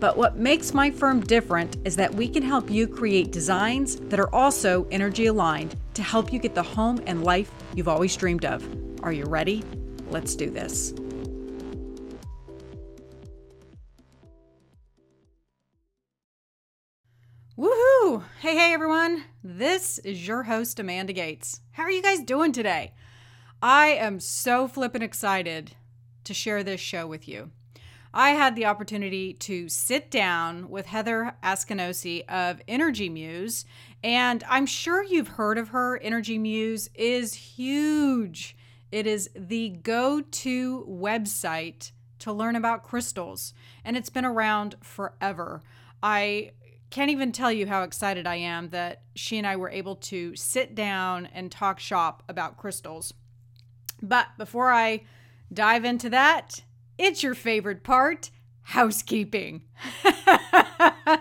But what makes my firm different is that we can help you create designs that are also energy aligned to help you get the home and life you've always dreamed of. Are you ready? Let's do this. Woohoo! Hey, hey, everyone. This is your host, Amanda Gates. How are you guys doing today? I am so flippin' excited to share this show with you. I had the opportunity to sit down with Heather Askinosie of Energy Muse, and I'm sure you've heard of her. Energy Muse is huge. It is the go to website to learn about crystals, and it's been around forever. I can't even tell you how excited I am that she and I were able to sit down and talk shop about crystals. But before I dive into that, it's your favorite part housekeeping. uh,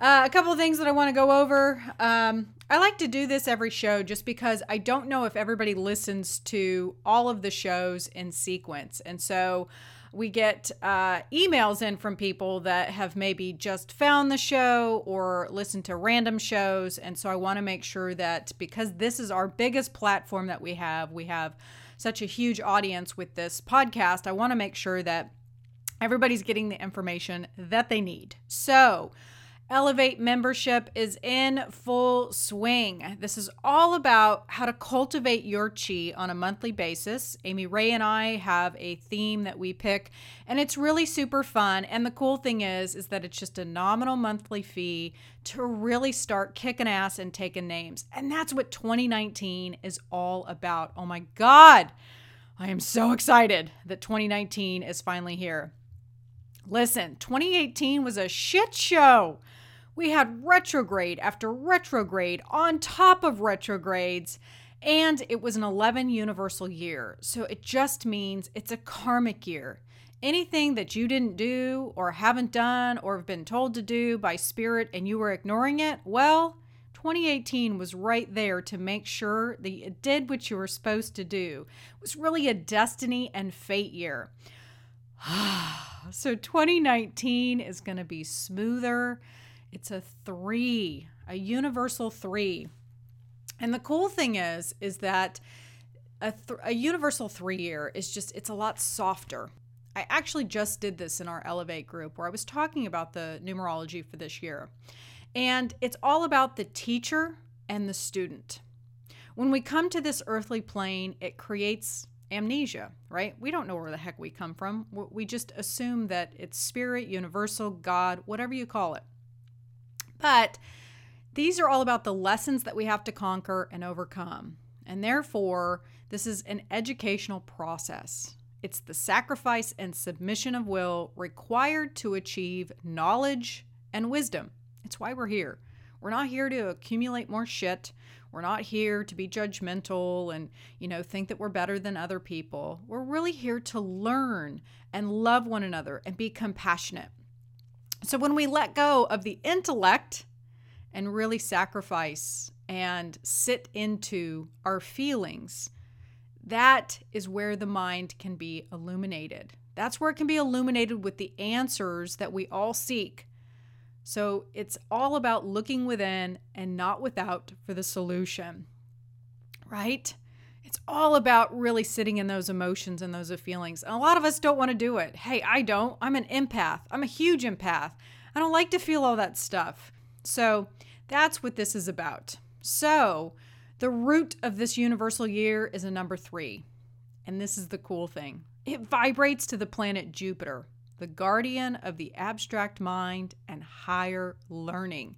a couple of things that I want to go over. Um, I like to do this every show just because I don't know if everybody listens to all of the shows in sequence. And so we get uh, emails in from people that have maybe just found the show or listened to random shows. And so I want to make sure that because this is our biggest platform that we have, we have such a huge audience with this podcast, I want to make sure that everybody's getting the information that they need. So, Elevate membership is in full swing. This is all about how to cultivate your chi on a monthly basis. Amy Ray and I have a theme that we pick and it's really super fun. And the cool thing is is that it's just a nominal monthly fee to really start kicking ass and taking names. And that's what 2019 is all about. Oh my god. I am so excited that 2019 is finally here. Listen, 2018 was a shit show. We had retrograde after retrograde on top of retrogrades, and it was an 11 universal year. So it just means it's a karmic year. Anything that you didn't do or haven't done or have been told to do by spirit and you were ignoring it, well, 2018 was right there to make sure that you did what you were supposed to do. It was really a destiny and fate year. so 2019 is going to be smoother it's a three, a universal three. And the cool thing is, is that a, th- a universal three year is just, it's a lot softer. I actually just did this in our Elevate group where I was talking about the numerology for this year. And it's all about the teacher and the student. When we come to this earthly plane, it creates amnesia, right? We don't know where the heck we come from. We just assume that it's spirit, universal, God, whatever you call it. But these are all about the lessons that we have to conquer and overcome. And therefore, this is an educational process. It's the sacrifice and submission of will required to achieve knowledge and wisdom. It's why we're here. We're not here to accumulate more shit. We're not here to be judgmental and, you know, think that we're better than other people. We're really here to learn and love one another and be compassionate. So when we let go of the intellect and really sacrifice and sit into our feelings, that is where the mind can be illuminated. That's where it can be illuminated with the answers that we all seek. So it's all about looking within and not without for the solution, right? It's all about really sitting in those emotions and those feelings. And a lot of us don't want to do it. Hey, I don't. I'm an empath. I'm a huge empath. I don't like to feel all that stuff. So that's what this is about. So the root of this universal year is a number three. And this is the cool thing it vibrates to the planet Jupiter, the guardian of the abstract mind and higher learning.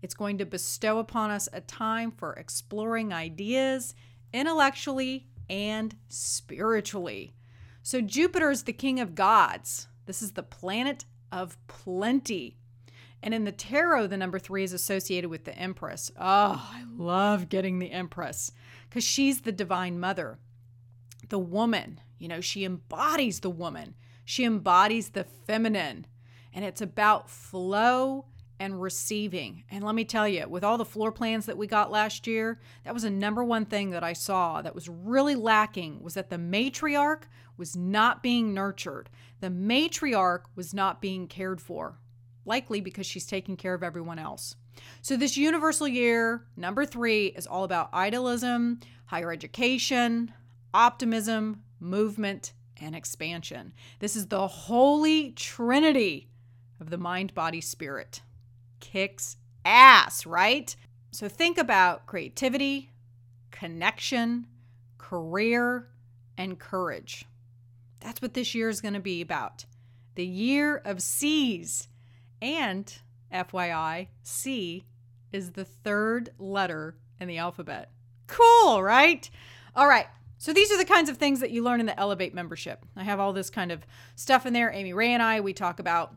It's going to bestow upon us a time for exploring ideas intellectually and spiritually. So, Jupiter is the king of gods. This is the planet of plenty. And in the tarot, the number three is associated with the Empress. Oh, I love getting the Empress because she's the divine mother, the woman. You know, she embodies the woman, she embodies the feminine. And it's about flow and receiving. And let me tell you, with all the floor plans that we got last year, that was a number one thing that I saw that was really lacking was that the matriarch was not being nurtured. The matriarch was not being cared for likely because she's taking care of everyone else. So, this universal year, number three, is all about idealism, higher education, optimism, movement, and expansion. This is the holy trinity of the mind, body, spirit. Kicks ass, right? So, think about creativity, connection, career, and courage. That's what this year is going to be about. The year of C's and FYI, C is the third letter in the alphabet. Cool, right? All right. So these are the kinds of things that you learn in the Elevate membership. I have all this kind of stuff in there. Amy Ray and I, we talk about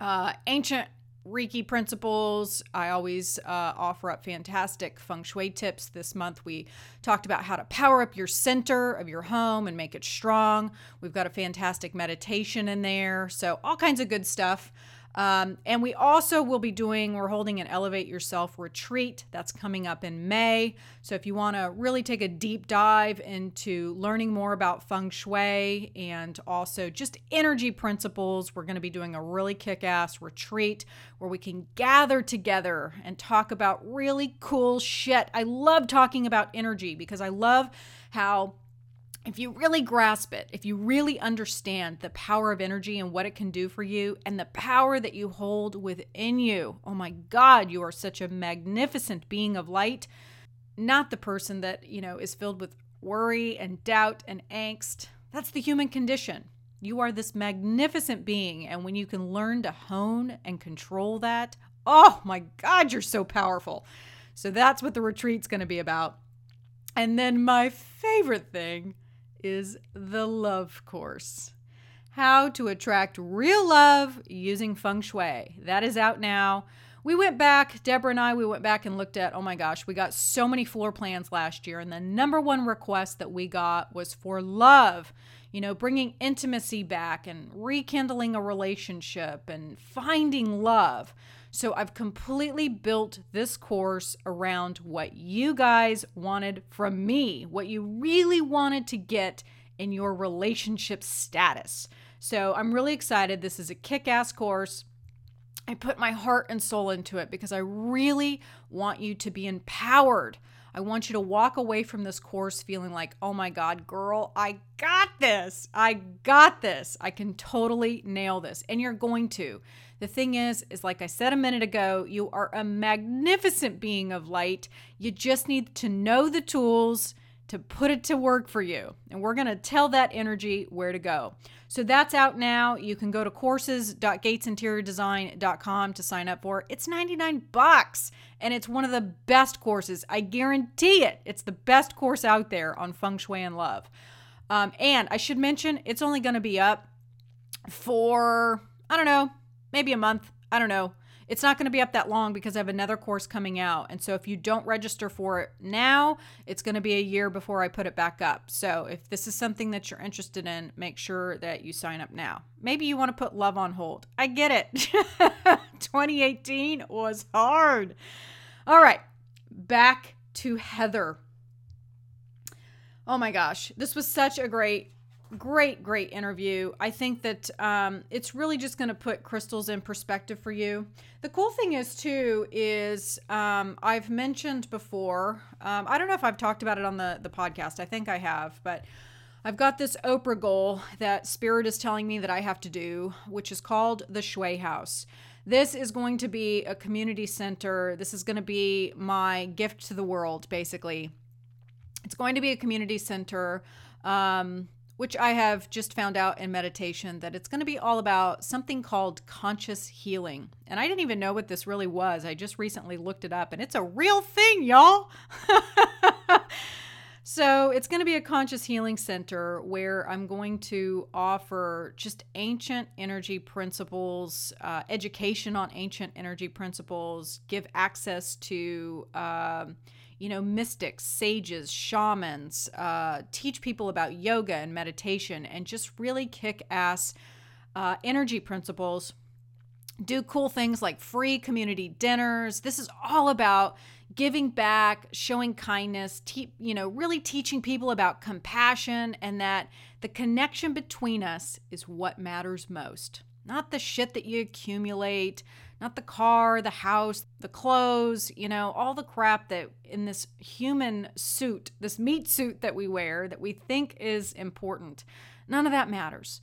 uh, ancient Reiki principles. I always uh, offer up fantastic feng shui tips. This month we talked about how to power up your center of your home and make it strong. We've got a fantastic meditation in there. So, all kinds of good stuff. Um, and we also will be doing, we're holding an Elevate Yourself retreat that's coming up in May. So if you want to really take a deep dive into learning more about feng shui and also just energy principles, we're going to be doing a really kick ass retreat where we can gather together and talk about really cool shit. I love talking about energy because I love how if you really grasp it, if you really understand the power of energy and what it can do for you and the power that you hold within you, oh my God, you are such a magnificent being of light. Not the person that, you know, is filled with worry and doubt and angst. That's the human condition. You are this magnificent being. And when you can learn to hone and control that, oh my God, you're so powerful. So that's what the retreat's going to be about. And then my favorite thing is the love course. How to attract real love using feng shui. That is out now. We went back, Deborah and I, we went back and looked at, oh my gosh, we got so many floor plans last year. And the number one request that we got was for love, you know, bringing intimacy back and rekindling a relationship and finding love. So I've completely built this course around what you guys wanted from me, what you really wanted to get in your relationship status. So I'm really excited. This is a kick ass course. I put my heart and soul into it because I really want you to be empowered. I want you to walk away from this course feeling like, oh my God, girl, I got this. I got this. I can totally nail this. And you're going to. The thing is, is like I said a minute ago, you are a magnificent being of light. You just need to know the tools to put it to work for you. And we're going to tell that energy where to go. So that's out now. You can go to courses.gatesinteriordesign.com to sign up for. It's 99 bucks and it's one of the best courses. I guarantee it. It's the best course out there on feng shui and love. Um, and I should mention, it's only going to be up for, I don't know, maybe a month. I don't know. It's not going to be up that long because I have another course coming out. And so if you don't register for it now, it's going to be a year before I put it back up. So if this is something that you're interested in, make sure that you sign up now. Maybe you want to put love on hold. I get it. 2018 was hard. All right, back to Heather. Oh my gosh, this was such a great great, great interview. I think that um, it's really just going to put crystals in perspective for you. The cool thing is, too, is um, I've mentioned before, um, I don't know if I've talked about it on the, the podcast. I think I have, but I've got this Oprah goal that Spirit is telling me that I have to do, which is called the Shui House. This is going to be a community center. This is going to be my gift to the world, basically. It's going to be a community center. Um, which I have just found out in meditation that it's going to be all about something called conscious healing. And I didn't even know what this really was. I just recently looked it up and it's a real thing, y'all. So, it's going to be a conscious healing center where I'm going to offer just ancient energy principles, uh, education on ancient energy principles, give access to, uh, you know, mystics, sages, shamans, uh, teach people about yoga and meditation, and just really kick ass uh, energy principles. Do cool things like free community dinners. This is all about giving back, showing kindness, te- you know, really teaching people about compassion and that the connection between us is what matters most. Not the shit that you accumulate, not the car, the house, the clothes, you know, all the crap that in this human suit, this meat suit that we wear that we think is important. None of that matters.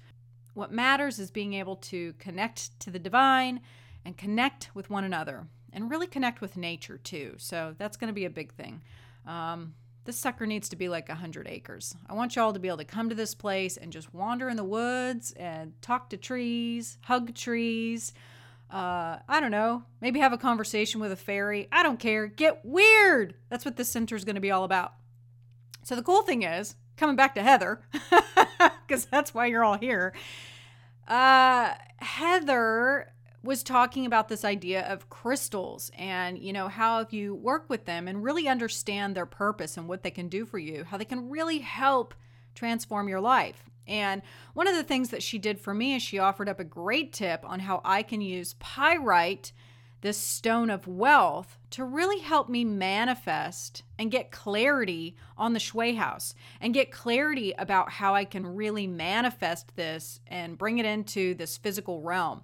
What matters is being able to connect to the divine and connect with one another and really connect with nature too. So that's going to be a big thing. Um, this sucker needs to be like 100 acres. I want y'all to be able to come to this place and just wander in the woods and talk to trees, hug trees. Uh, I don't know, maybe have a conversation with a fairy. I don't care. Get weird. That's what this center is going to be all about. So the cool thing is, coming back to Heather, because that's why you're all here. Uh, Heather was talking about this idea of crystals and you know how if you work with them and really understand their purpose and what they can do for you how they can really help transform your life and one of the things that she did for me is she offered up a great tip on how i can use pyrite this stone of wealth to really help me manifest and get clarity on the Shui house and get clarity about how I can really manifest this and bring it into this physical realm.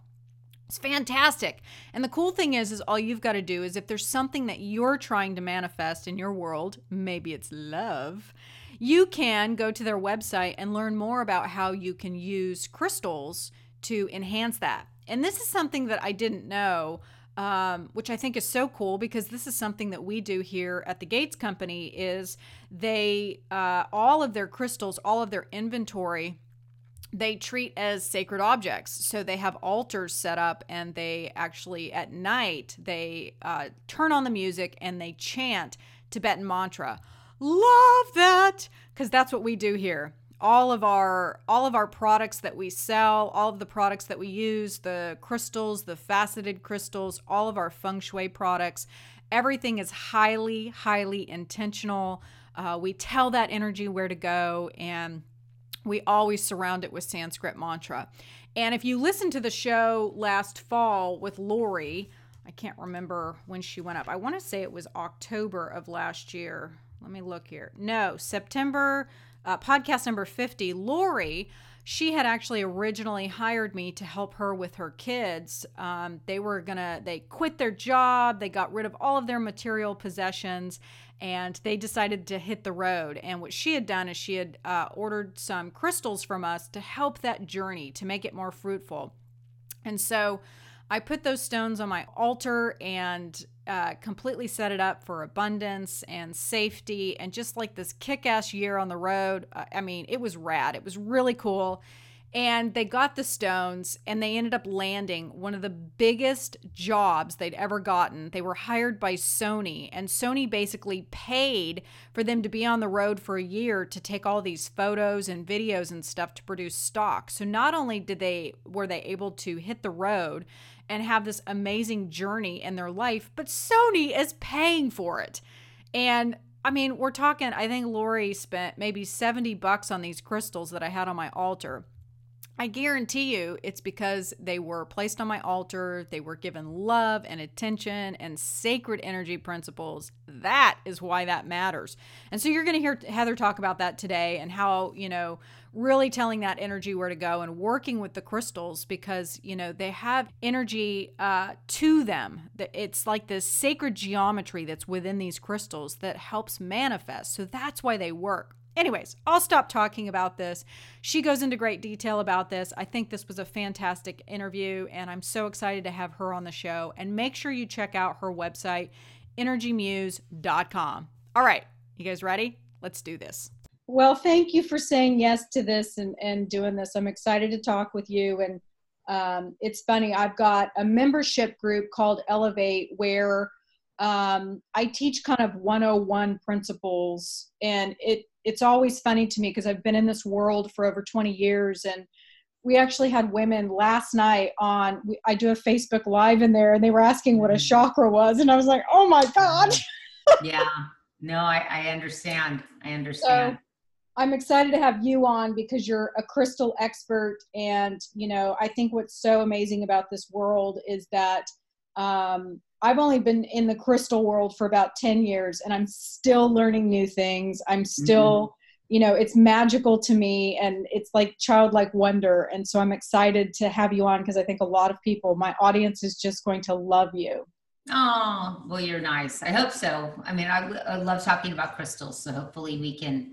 It's fantastic. And the cool thing is is all you've got to do is if there's something that you're trying to manifest in your world, maybe it's love, you can go to their website and learn more about how you can use crystals to enhance that. And this is something that I didn't know um, which I think is so cool because this is something that we do here at the Gates Company. Is they uh, all of their crystals, all of their inventory they treat as sacred objects. So they have altars set up, and they actually at night they uh, turn on the music and they chant Tibetan mantra. Love that because that's what we do here. All of our all of our products that we sell, all of the products that we use, the crystals, the faceted crystals, all of our feng shui products, everything is highly, highly intentional. Uh, we tell that energy where to go and we always surround it with Sanskrit mantra. And if you listen to the show last fall with Lori, I can't remember when she went up. I want to say it was October of last year. Let me look here. No, September, uh, podcast number 50. Lori, she had actually originally hired me to help her with her kids. Um, they were to, they quit their job, they got rid of all of their material possessions, and they decided to hit the road. And what she had done is she had uh, ordered some crystals from us to help that journey, to make it more fruitful. And so I put those stones on my altar and uh, completely set it up for abundance and safety and just like this kick ass year on the road. Uh, I mean, it was rad. It was really cool and they got the stones and they ended up landing one of the biggest jobs they'd ever gotten. They were hired by Sony and Sony basically paid for them to be on the road for a year to take all these photos and videos and stuff to produce stock. So not only did they were they able to hit the road and have this amazing journey in their life, but Sony is paying for it. And I mean, we're talking I think Lori spent maybe 70 bucks on these crystals that I had on my altar I guarantee you it's because they were placed on my altar, they were given love and attention and sacred energy principles. That is why that matters. And so you're going to hear Heather talk about that today and how, you know, really telling that energy where to go and working with the crystals because, you know, they have energy uh, to them. It's like this sacred geometry that's within these crystals that helps manifest. So that's why they work. Anyways, I'll stop talking about this. She goes into great detail about this. I think this was a fantastic interview, and I'm so excited to have her on the show. And make sure you check out her website, energymuse.com. All right, you guys ready? Let's do this. Well, thank you for saying yes to this and, and doing this. I'm excited to talk with you. And um, it's funny, I've got a membership group called Elevate where um, I teach kind of 101 principles, and it it's always funny to me because I've been in this world for over 20 years, and we actually had women last night on. We, I do a Facebook Live in there, and they were asking what a mm-hmm. chakra was, and I was like, "Oh my god!" yeah, no, I, I understand. I understand. So, I'm excited to have you on because you're a crystal expert. And, you know, I think what's so amazing about this world is that um, I've only been in the crystal world for about 10 years and I'm still learning new things. I'm still, mm-hmm. you know, it's magical to me and it's like childlike wonder. And so I'm excited to have you on because I think a lot of people, my audience is just going to love you. Oh, well, you're nice. I hope so. I mean, I, I love talking about crystals. So hopefully we can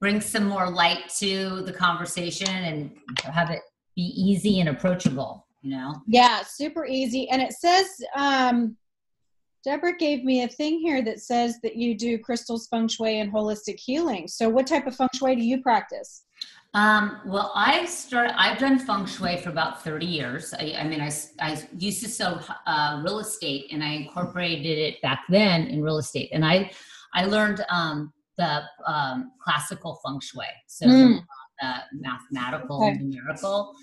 bring some more light to the conversation and have it be easy and approachable you know yeah super easy and it says um deborah gave me a thing here that says that you do crystals feng shui and holistic healing so what type of feng shui do you practice um, well, I started. I've done feng shui for about thirty years. I, I mean, I, I used to sell uh, real estate, and I incorporated it back then in real estate. And I, I learned um, the um, classical feng shui, so mm. the mathematical okay. numerical.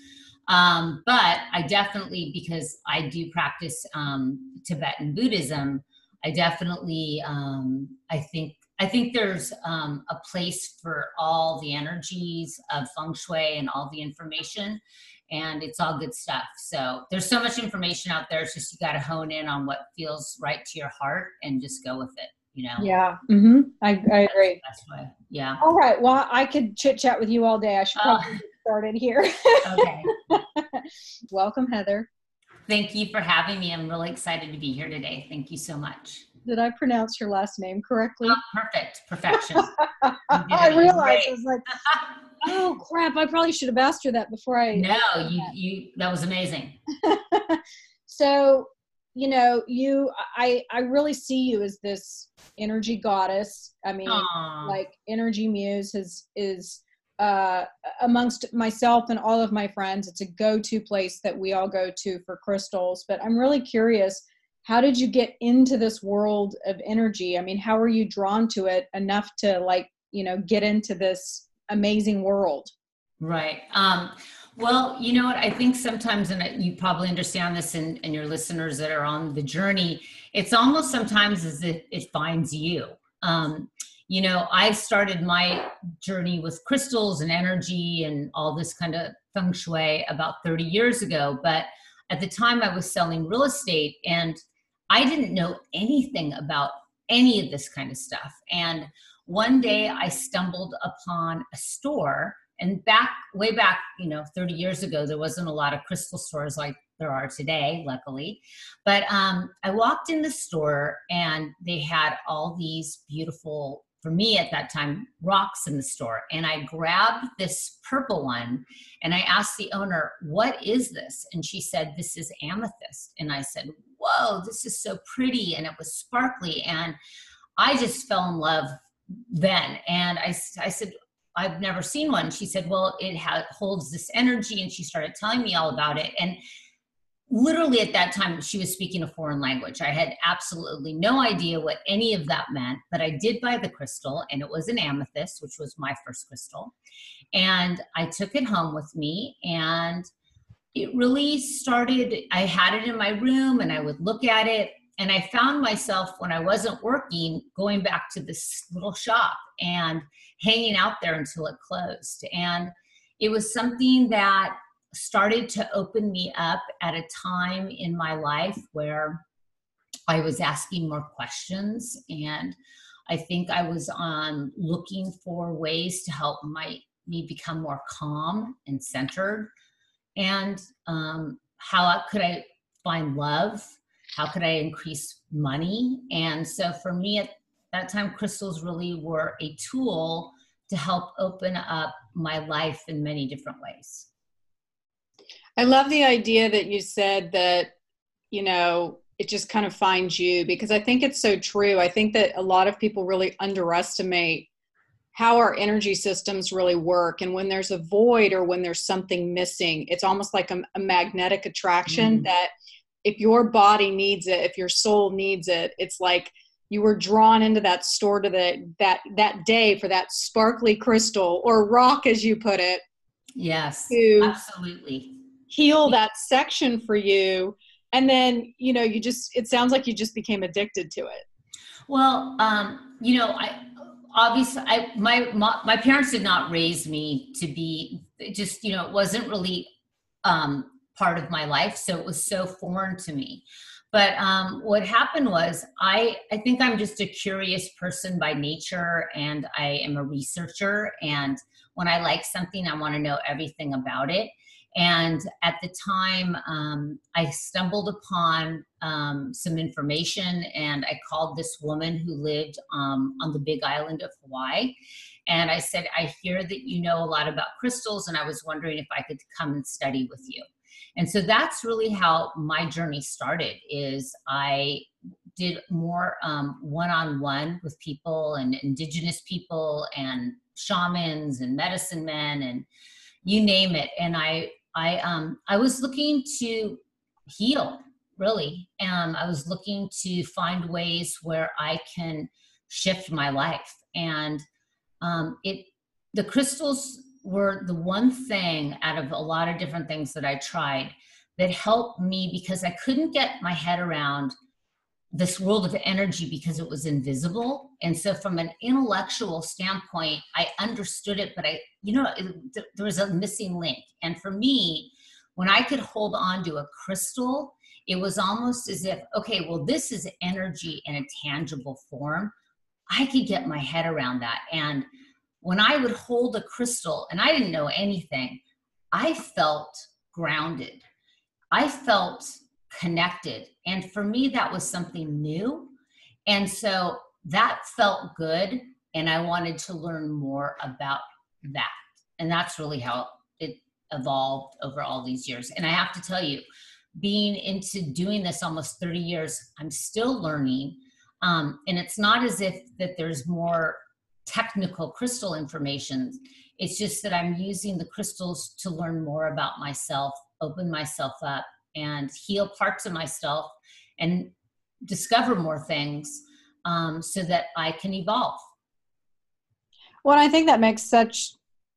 Um, but I definitely, because I do practice um, Tibetan Buddhism, I definitely, um, I think, I think there's um, a place for all the energies of feng shui and all the information, and it's all good stuff. So there's so much information out there. It's just you got to hone in on what feels right to your heart and just go with it you know? Yeah. Mm-hmm. I, I agree. that's why yeah. All right. Well i could chit chat with you all day. I should probably uh, get started here. Okay. Welcome heather. Thank you for having me. I'm really excited to be here today. Thank you so much. Did i pronounce your last name correctly? Oh, perfect. Perfection. I realized i was like oh crap i probably should have asked her that before i no you you that was amazing. So you know you i i really see you as this energy goddess. I mean Aww. like energy muse is is uh amongst myself and all of my friends it's a go-to place that we all go to for crystals but i'm really curious how did you get into this world of energy i mean how are you drawn to it enough to like you know get into this amazing world right um well, you know what? I think sometimes, and you probably understand this, and, and your listeners that are on the journey, it's almost sometimes as if it finds you. Um, you know, I started my journey with crystals and energy and all this kind of feng shui about 30 years ago. But at the time, I was selling real estate and I didn't know anything about any of this kind of stuff. And one day I stumbled upon a store and back way back you know 30 years ago there wasn't a lot of crystal stores like there are today luckily but um, i walked in the store and they had all these beautiful for me at that time rocks in the store and i grabbed this purple one and i asked the owner what is this and she said this is amethyst and i said whoa this is so pretty and it was sparkly and i just fell in love then and i, I said I've never seen one. She said, Well, it ha- holds this energy. And she started telling me all about it. And literally at that time, she was speaking a foreign language. I had absolutely no idea what any of that meant, but I did buy the crystal, and it was an amethyst, which was my first crystal. And I took it home with me, and it really started. I had it in my room, and I would look at it. And I found myself when I wasn't working going back to this little shop and hanging out there until it closed. And it was something that started to open me up at a time in my life where I was asking more questions and I think I was on um, looking for ways to help my me become more calm and centered. And um, how could I find love? How could I increase money? And so for me at that time crystals really were a tool to help open up my life in many different ways. I love the idea that you said that, you know, it just kind of finds you because I think it's so true. I think that a lot of people really underestimate how our energy systems really work. And when there's a void or when there's something missing, it's almost like a, a magnetic attraction mm. that if your body needs it, if your soul needs it, it's like you were drawn into that store to the that that day for that sparkly crystal or rock as you put it. Yes. absolutely. Heal that section for you. And then, you know, you just it sounds like you just became addicted to it. Well, um, you know, I obviously I my, my my parents did not raise me to be just, you know, it wasn't really um part of my life so it was so foreign to me. But um, what happened was i i think i'm just a curious person by nature and i am a researcher and when i like something i want to know everything about it and at the time um, i stumbled upon um, some information and i called this woman who lived um, on the big island of hawaii. And i said i hear that you know a lot about crystals and i was wondering if i could come and study with you. And so that's really how my journey started is i did more um, one-on-one with people and indigenous people and shamans and medicine men and you name it. And i i um i was looking to heal really. And i was looking to find ways where i can shift my life. And um it the crystals were the one thing out of a lot of different things that I tried that helped me because I couldn't get my head around this world of energy because it was invisible. And so, from an intellectual standpoint, I understood it, but I, you know, it, there was a missing link. And for me, when I could hold on to a crystal, it was almost as if, okay, well, this is energy in a tangible form. I could get my head around that. And when I would hold a crystal and I didn't know anything, I felt grounded. I felt connected. And for me, that was something new. And so that felt good. And I wanted to learn more about that. And that's really how it evolved over all these years. And I have to tell you, being into doing this almost 30 years, I'm still learning. Um, and it's not as if that there's more technical crystal information. It's just that I'm using the crystals to learn more about myself, open myself up, and heal parts of myself and discover more things um, so that I can evolve. Well, I think that makes such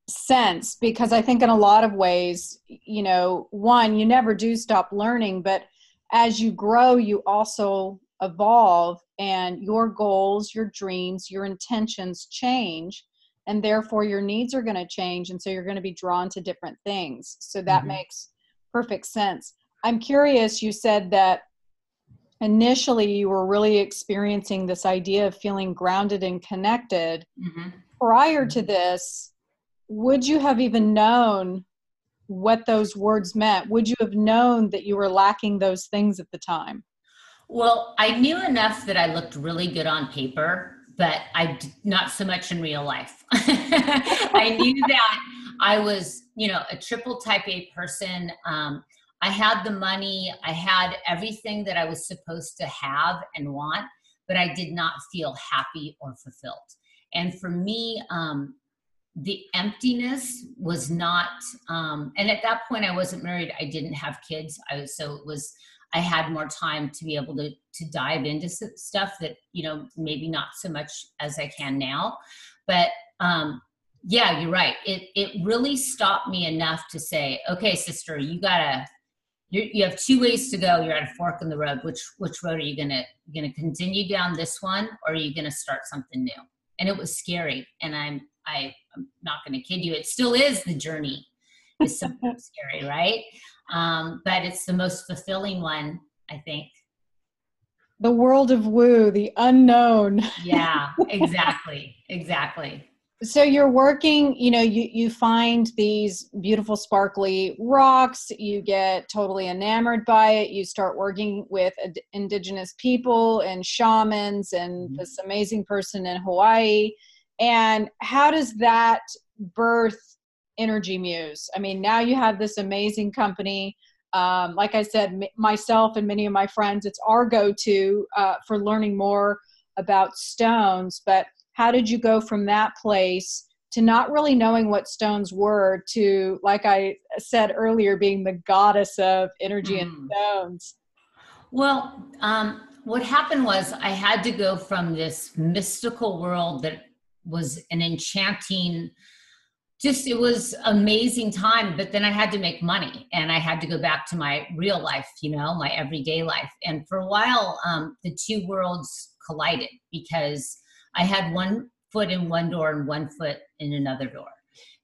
sense because I think in a lot of ways, you know, one, you never do stop learning, but as you grow, you also evolve and your goals, your dreams, your intentions change and therefore your needs are going to change and so you're going to be drawn to different things. So that mm-hmm. makes perfect sense. I'm curious you said that initially you were really experiencing this idea of feeling grounded and connected. Mm-hmm. Prior to this, would you have even known what those words meant? Would you have known that you were lacking those things at the time? Well, I knew enough that I looked really good on paper, but I not so much in real life. I knew that I was, you know, a triple type A person. Um, I had the money, I had everything that I was supposed to have and want, but I did not feel happy or fulfilled. And for me, um, the emptiness was not um, and at that point i wasn't married i didn't have kids i was so it was I had more time to be able to to dive into stuff that you know maybe not so much as I can now. But um, yeah, you're right. It it really stopped me enough to say, okay, sister, you gotta. You, you have two ways to go. You're at a fork in the road. Which which road are you gonna gonna continue down this one, or are you gonna start something new? And it was scary. And I'm I, I'm not gonna kid you. It still is the journey. It's sometimes scary, right? um, but it's the most fulfilling one, I think. The world of woo, the unknown. yeah, exactly, exactly. So you're working, you know, you you find these beautiful sparkly rocks, you get totally enamored by it, you start working with indigenous people and shamans and mm-hmm. this amazing person in Hawaii. And how does that birth Energy Muse. I mean, now you have this amazing company. Um, like I said, m- myself and many of my friends, it's our go to uh, for learning more about stones. But how did you go from that place to not really knowing what stones were to, like I said earlier, being the goddess of energy mm. and stones? Well, um, what happened was I had to go from this mystical world that was an enchanting just it was amazing time but then i had to make money and i had to go back to my real life you know my everyday life and for a while um, the two worlds collided because i had one foot in one door and one foot in another door.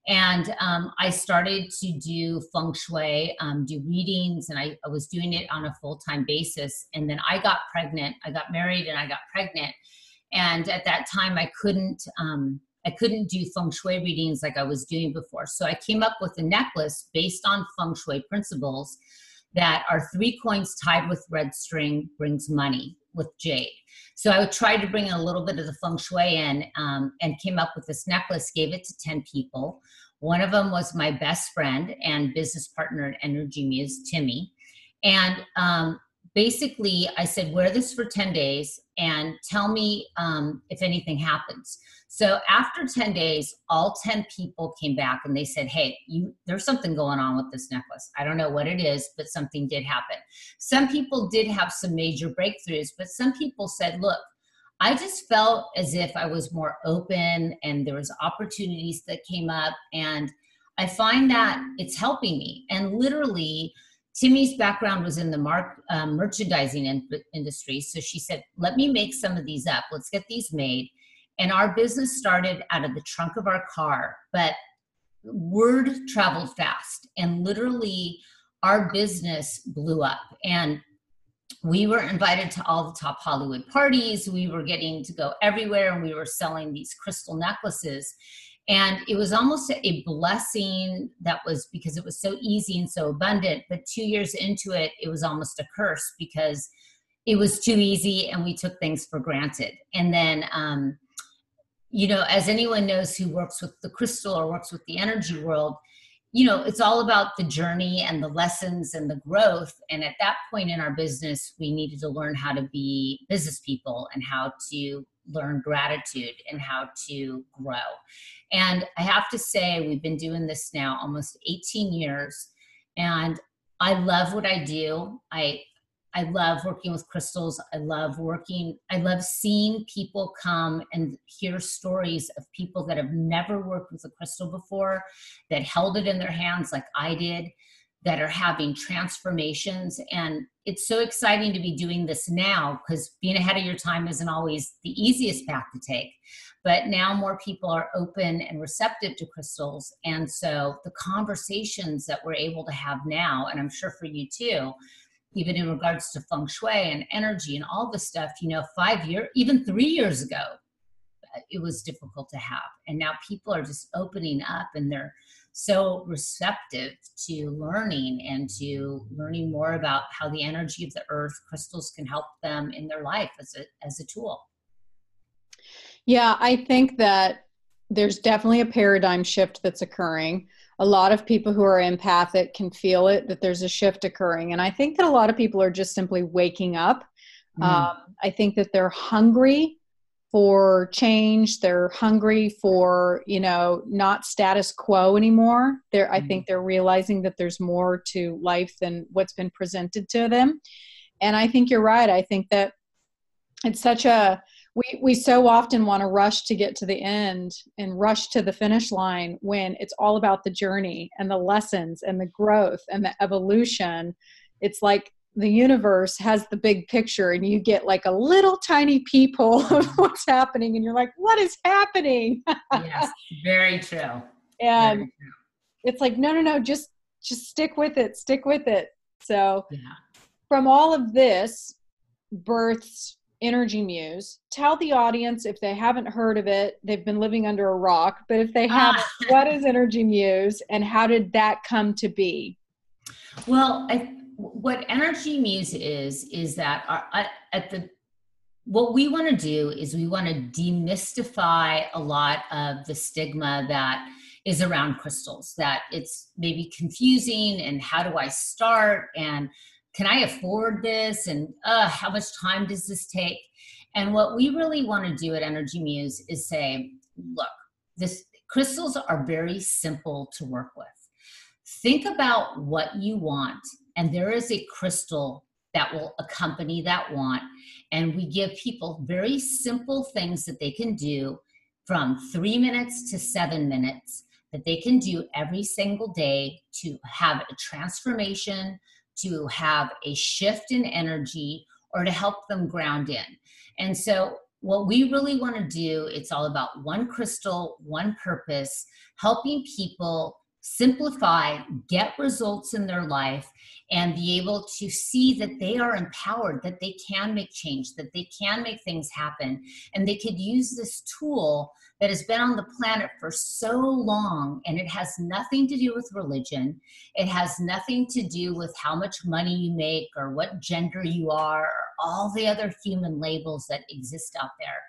And um, i started to do feng shui um, do readings and I, I was doing it on a full-time basis. And then i got pregnant i got married and i got pregnant. And at that time i couldn't um, I couldn't do feng shui readings like I was doing before. So I came up with a necklace based on feng shui principles that are three coins tied with red string brings money with jade. So I tried to bring a little bit of the feng shui in um, and came up with this necklace, gave it to 10 people. One of them was my best friend and business partner at Energy Muse, Timmy. And um, basically, I said, wear this for 10 days and tell me um, if anything happens. So after 10 days, all 10 people came back and they said, Hey, you, there's something going on with this necklace. I don't know what it is, but something did happen. Some people did have some major breakthroughs, but some people said, Look, I just felt as if I was more open and there was opportunities that came up and I find that it's helping me. And literally, Timmy's background was in the mark, um, merchandising in, industry. So she said, let me make some of these up. Let's get these made. And our business started out of the trunk of our car, but word traveled fast. And literally, our business blew up. And we were invited to all the top Hollywood parties. We were getting to go everywhere, and we were selling these crystal necklaces. And it was almost a blessing that was because it was so easy and so abundant. But two years into it, it was almost a curse because it was too easy and we took things for granted. And then, um, you know, as anyone knows who works with the crystal or works with the energy world, you know, it's all about the journey and the lessons and the growth. And at that point in our business, we needed to learn how to be business people and how to learn gratitude and how to grow. And I have to say, we've been doing this now almost 18 years, and I love what I do. I I love working with crystals. I love working, I love seeing people come and hear stories of people that have never worked with a crystal before, that held it in their hands like I did, that are having transformations. And it's so exciting to be doing this now because being ahead of your time isn't always the easiest path to take. But now more people are open and receptive to crystals. And so the conversations that we're able to have now, and I'm sure for you too, even in regards to feng shui and energy and all the stuff, you know, five years, even three years ago, it was difficult to have. And now people are just opening up and they're so receptive to learning and to learning more about how the energy of the earth crystals can help them in their life as a as a tool. Yeah, I think that there's definitely a paradigm shift that's occurring. A lot of people who are empathic can feel it that there's a shift occurring. And I think that a lot of people are just simply waking up. Mm. Um, I think that they're hungry for change they're hungry for you know not status quo anymore they're mm-hmm. i think they're realizing that there's more to life than what's been presented to them and i think you're right i think that it's such a we we so often want to rush to get to the end and rush to the finish line when it's all about the journey and the lessons and the growth and the evolution it's like the universe has the big picture and you get like a little tiny peephole of what's happening and you're like what is happening yes very true and very true. it's like no no no just just stick with it stick with it so yeah. from all of this births energy muse tell the audience if they haven't heard of it they've been living under a rock but if they haven't ah. what is energy muse and how did that come to be well i what energy muse is is that our, at the what we want to do is we want to demystify a lot of the stigma that is around crystals that it's maybe confusing and how do i start and can i afford this and uh, how much time does this take and what we really want to do at energy muse is say look this crystals are very simple to work with think about what you want and there is a crystal that will accompany that want. And we give people very simple things that they can do from three minutes to seven minutes that they can do every single day to have a transformation, to have a shift in energy, or to help them ground in. And so what we really want to do it's all about one crystal one purpose helping people simplify get results in their life and be able to see that they are empowered that they can make change that they can make things happen. And they could use this tool that has been on the planet for so long and it has nothing to do with religion. It has nothing to do with how much money you make or what gender you are or all the other human labels that exist out there.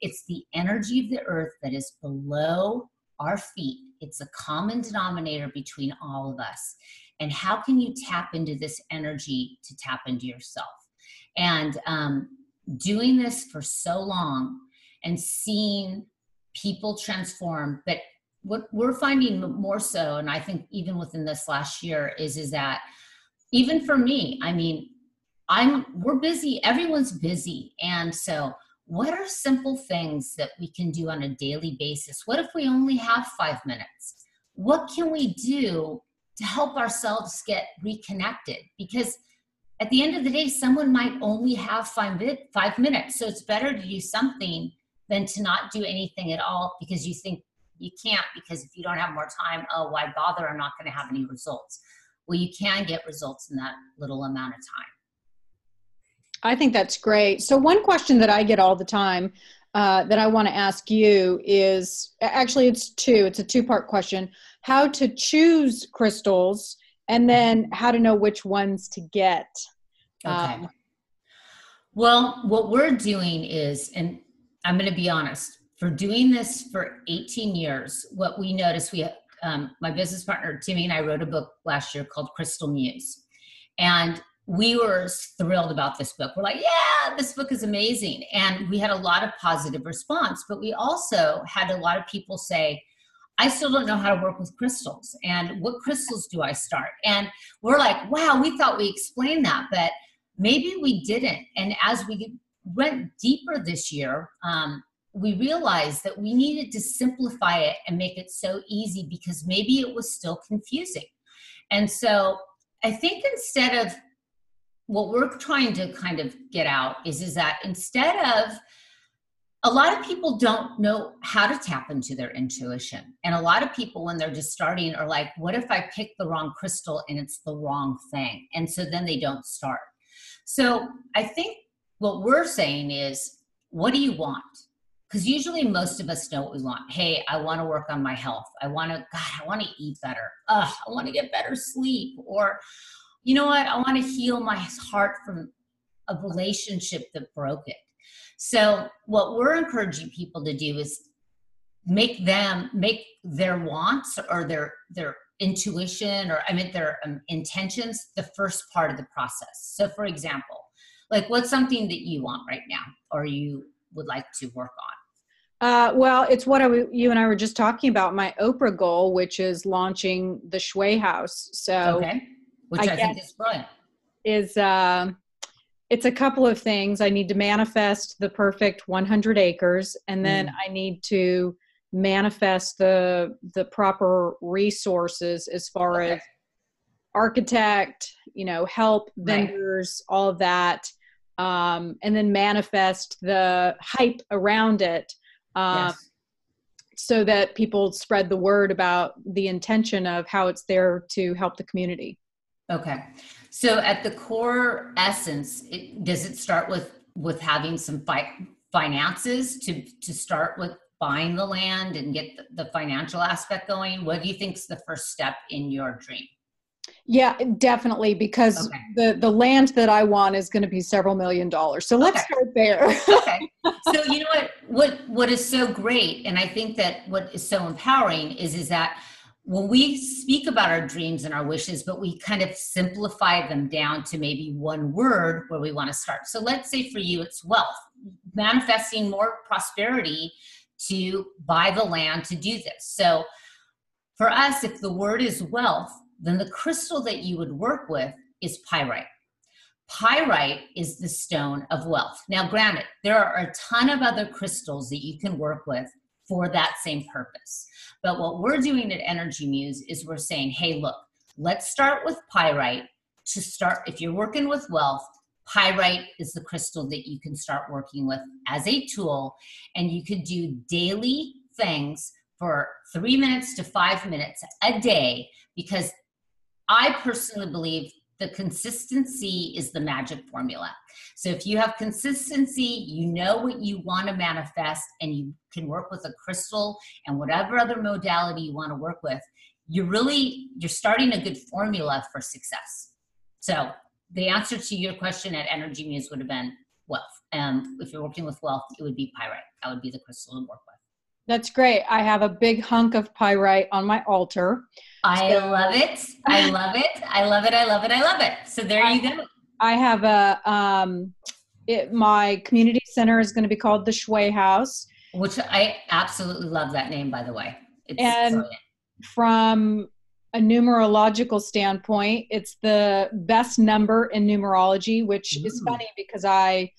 It's the energy of the earth that is below our feet it's a common denominator between all of us. And how can you tap into this energy to tap into yourself? And um, doing this for so long and seeing people transform but what we're finding more so and i think even within this last year is is that even for me i mean i'm we're busy everyone's busy. And so what are simple things that we can do on a daily basis what if we only have five minutes what can we do to help ourselves get reconnected because at the end of the day someone might only have five, five minutes so it's better to do something than to not do anything at all because you think you can't because if you don't have more time, oh, why bother? I'm not going to have any results. Well, you can get results in that little amount of time. I think that's great. So, one question that I get all the time uh, that I want to ask you is actually, it's two. It's a two part question how to choose crystals, and then how to know which ones to get. Okay. Um, well, what we're doing is, and I'm going to be honest. For doing this for 18 years, what we noticed, we um, my business partner Timmi and I wrote a book last year called Crystal Muse, and we were thrilled about this book. We're like, yeah, this book is amazing, and we had a lot of positive response. But we also had a lot of people say, I still don't know how to work with crystals, and what crystals do I start? And we're like, wow, we thought we explained that, but maybe we didn't. And as we went deeper this year, um, we realized that we needed to simplify it and make it so easy because maybe it was still confusing. And so I think instead of what we're trying to kind of get out is is that instead of a lot of people don't know how to tap into their intuition. And a lot of people, when they're just starting, are like, what if I pick the wrong crystal and it's the wrong thing? And so then they don't start. So I think what we're saying is, what do you want? Because usually most of us know what we want. Hey, I want to work on my health. I want to, God, I want to eat better. Ugh, I want to get better sleep. Or, you know what? I want to heal my heart from a relationship that broke it. So, what we're encouraging people to do is make them make their wants or their their intuition or I mean their um, intentions the first part of the process. So, for example, like what's something that you want right now or you would like to work on uh, well, it's what I, you and I were just talking about. My Oprah goal, which is launching the Shui House. So, okay, which I, I think is brilliant. Is uh, it's a couple of things. I need to manifest the perfect 100 acres, and then mm. I need to manifest the the proper resources as far okay. as architect, you know, help vendors, right. all of that um, and then manifest the hype around it um, yes. so that people spread the word about the intention of how it's there to help the community okay so at the core essence it, does it start with with having some fi- finances to to start with buying the land and get the, the financial aspect going what do you think is the first step in your dream yeah, definitely, because okay. the the land that I want is going to be several million dollars. So let's okay. start there. okay. So you know what what what is so great, and I think that what is so empowering is is that when we speak about our dreams and our wishes, but we kind of simplify them down to maybe one word where we want to start. So let's say for you, it's wealth, manifesting more prosperity to buy the land to do this. So for us, if the word is wealth, then the crystal that you would work with is pyrite. Pyrite is the stone of wealth. Now, granted, there are a ton of other crystals that you can work with for that same purpose. But what we're doing at Energy Muse is we're saying, hey, look, let's start with pyrite to start. If you're working with wealth, pyrite is the crystal that you can start working with as a tool, and you could do daily things for three minutes to five minutes a day because I personally believe the consistency is the magic formula. So if you have consistency, you know what you want to manifest, and you can work with a crystal and whatever other modality you want to work with, you're really you're starting a good formula for success. So the answer to your question at Energy Muse would have been wealth. And if you're working with wealth, it would be pyrite. That would be the crystal to work with. That's great. I have a big hunk of pyrite on my altar. I so, love it. I love it. I love it. I love it. I love it. So there I, you go. I have a um it, my community center is going to be called the Shui House, which I absolutely love that name by the way. It's and brilliant. from a numerological standpoint, it's the best number in numerology, which Ooh. is funny because I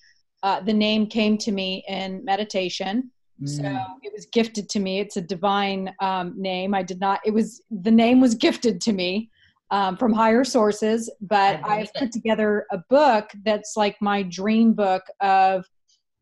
uh, the name came to me in meditation so mm. it was gifted to me. It's a divine um, name. I did not. It was the name was gifted to me um, from higher sources. But I've put together a book that's like my dream book of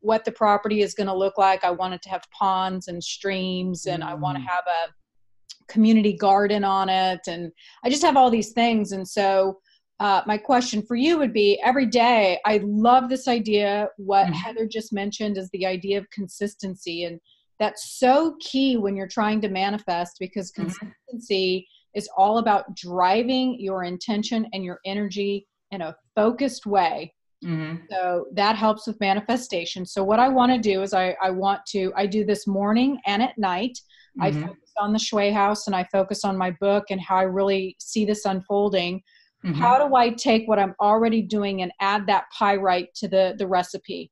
what the property is going to look like. I want it to have ponds and streams, and mm. I want to have a community garden on it, and I just have all these things. And so uh, my question for you would be every day i love this idea what mm-hmm. heather just mentioned is the idea of consistency and that's so key when you're trying to manifest because mm-hmm. consistency mm-hmm. is all about driving your intention and your energy in a focused way mm-hmm. so that helps with manifestation so what i want to do is I, I want to i do this morning and at night i mm-hmm. focus on the shui house and i focus on my book and how i really see this unfolding Mm-hmm. How do I take what I'm already doing and add that pyrite to the the recipe?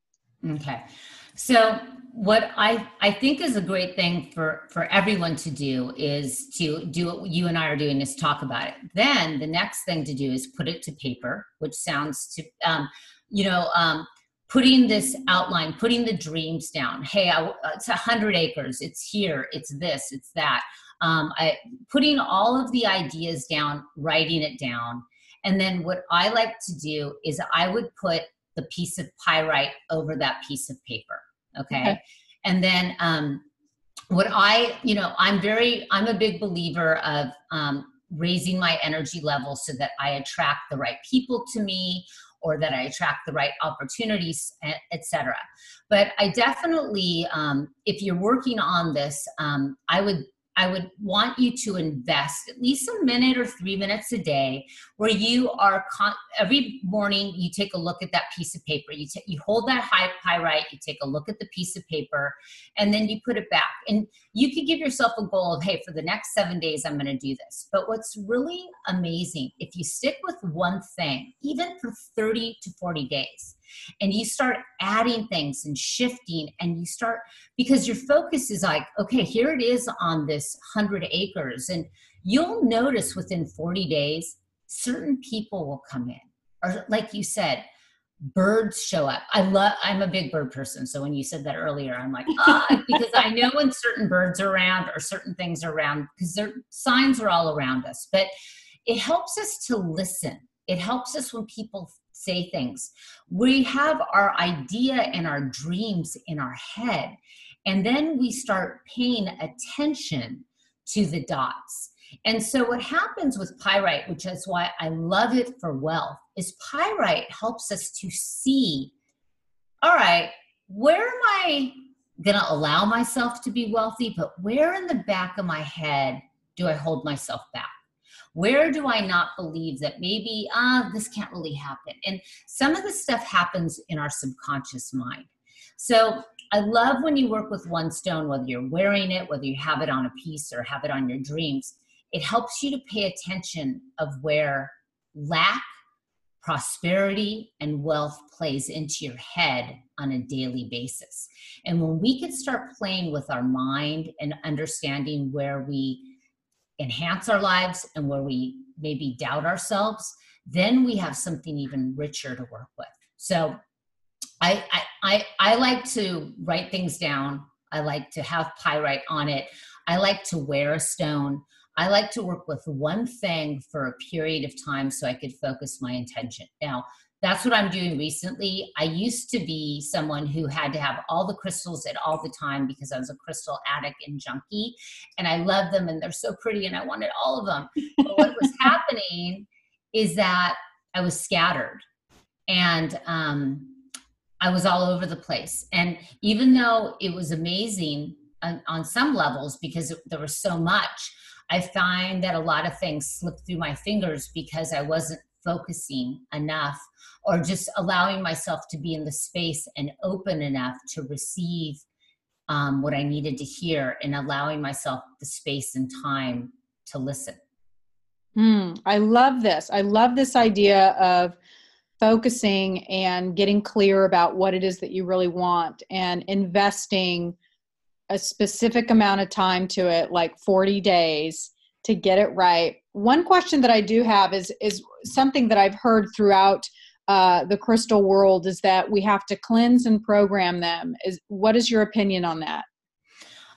Okay. So what I I think is a great thing for for everyone to do is to do what you and I are doing is talk about it. Then the next thing to do is put it to paper, which sounds to um, you know um, putting this outline, putting the dreams down. Hey, I, it's a hundred acres. It's here. It's this. It's that. Um, I putting all of the ideas down, writing it down, and then what I like to do is I would put the piece of pyrite over that piece of paper. Okay. okay. And then um, what I, you know, I'm very, I'm a big believer of um, raising my energy level so that I attract the right people to me or that I attract the right opportunities, etc. But I definitely, um, if you're working on this, um, I would I would want you to invest at least a minute or three minutes a day where you are con- every morning you take a look at that piece of paper. You, t- you hold that high pyrite, you take a look at the piece of paper, and then you put it back. And you could give yourself a goal of, hey, for the next seven days, I'm going to do this. But what's really amazing, if you stick with one thing, even for 30 to 40 days, and you start adding things and shifting and you start because your focus is like okay here it is on this 100 acres. And you'll notice within 40 days certain people will come in. Or like you said birds show up. I love i'm a big bird person. So when you said that earlier i'm like ah because i know when certain birds are around or certain things are around because their signs are all around us. But it helps us to listen. It helps us when people say things. We have our idea and our dreams in our head, and then we start paying attention to the dots. And so, what happens with pyrite, which is why I love it for wealth, is pyrite helps us to see all right, where am I going to allow myself to be wealthy? But where in the back of my head do I hold myself back? Where do i not believe that maybe ah this can't really happen and some of the stuff happens in our subconscious mind so i love when you work with one stone whether you're wearing it whether you have it on a piece or have it on your dreams it helps you to pay attention of where lack prosperity and wealth plays into your head on a daily basis. And when we can start playing with our mind and understanding where we enhance our lives and where we maybe doubt ourselves, then we have something even richer to work with. So I, I, I, I like to write things down. I like to have pyrite on it. I like to wear a stone. I like to work with one thing for a period of time so I could focus my intention. Now, that's what I'm doing recently. I used to be someone who had to have all the crystals at all the time because I was a crystal addict and junkie, and I love them and they're so pretty and I wanted all of them. But what was happening is that I was scattered and um, I was all over the place. And even though it was amazing on, on some levels because there was so much, I find that a lot of things slipped through my fingers because I wasn't focusing enough or just allowing myself to be in the space and open enough to receive um, what I needed to hear and allowing myself the space and time to listen. Hmm, I love this. I love this idea of focusing and getting clear about what it is that you really want and investing a specific amount of time to it, like 40 days, to get it right. One question that I do have is is something that I've heard throughout uh, the crystal world is that we have to cleanse and program them. Is what is your opinion on that?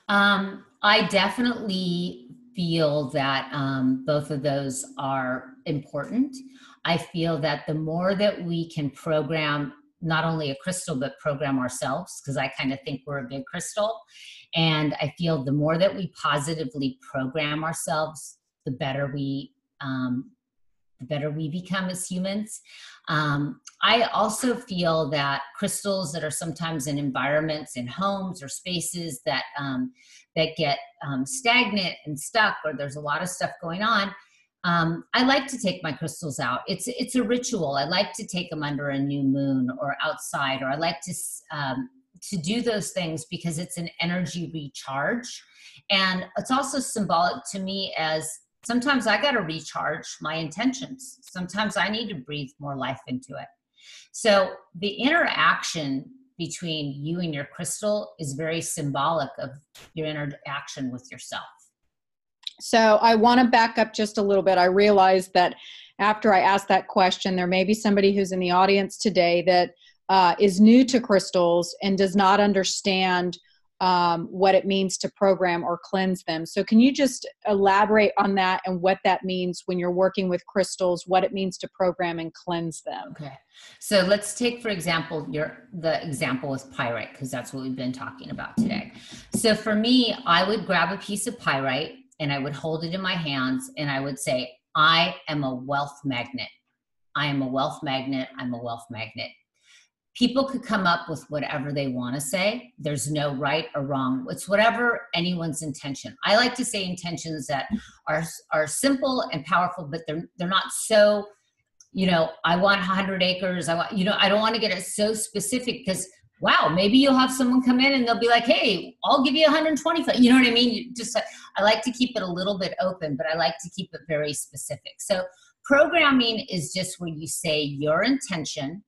Um, I definitely feel that um, both of those are important. I feel that the more that we can program not only a crystal but program ourselves because I kind of think we're a big crystal and I feel the more that we positively program ourselves the better we um, the better we become as humans. Um, I also feel that crystals that are sometimes in environments, in homes or spaces that um, that get um, stagnant and stuck, or there's a lot of stuff going on. Um, I like to take my crystals out. It's it's a ritual. I like to take them under a new moon or outside, or I like to um, to do those things because it's an energy recharge, and it's also symbolic to me as Sometimes I got to recharge my intentions. Sometimes I need to breathe more life into it. So the interaction between you and your crystal is very symbolic of your interaction with yourself. So I want to back up just a little bit. I realized that after I asked that question, there may be somebody who's in the audience today that uh, is new to crystals and does not understand um, what it means to program or cleanse them. So, can you just elaborate on that and what that means when you're working with crystals, what it means to program and cleanse them? Okay. So, let's take, for example, your the example with pyrite, because that's what we've been talking about today. So, for me, I would grab a piece of pyrite and I would hold it in my hands and I would say, I am a wealth magnet. I am a wealth magnet. I'm a wealth magnet people could come up with whatever they want to say. There's no right or wrong. It's whatever anyone's intention. I like to say intentions that are are simple and powerful, but they're they're not so. You know, I want 100 acres. I want. You know, I don't want to get it so specific because wow, maybe you'll have someone come in and they'll be like, hey, I'll give you 125. You know what I mean? You just I like to keep it a little bit open, but I like to keep it very specific. So programming is just where you say your intention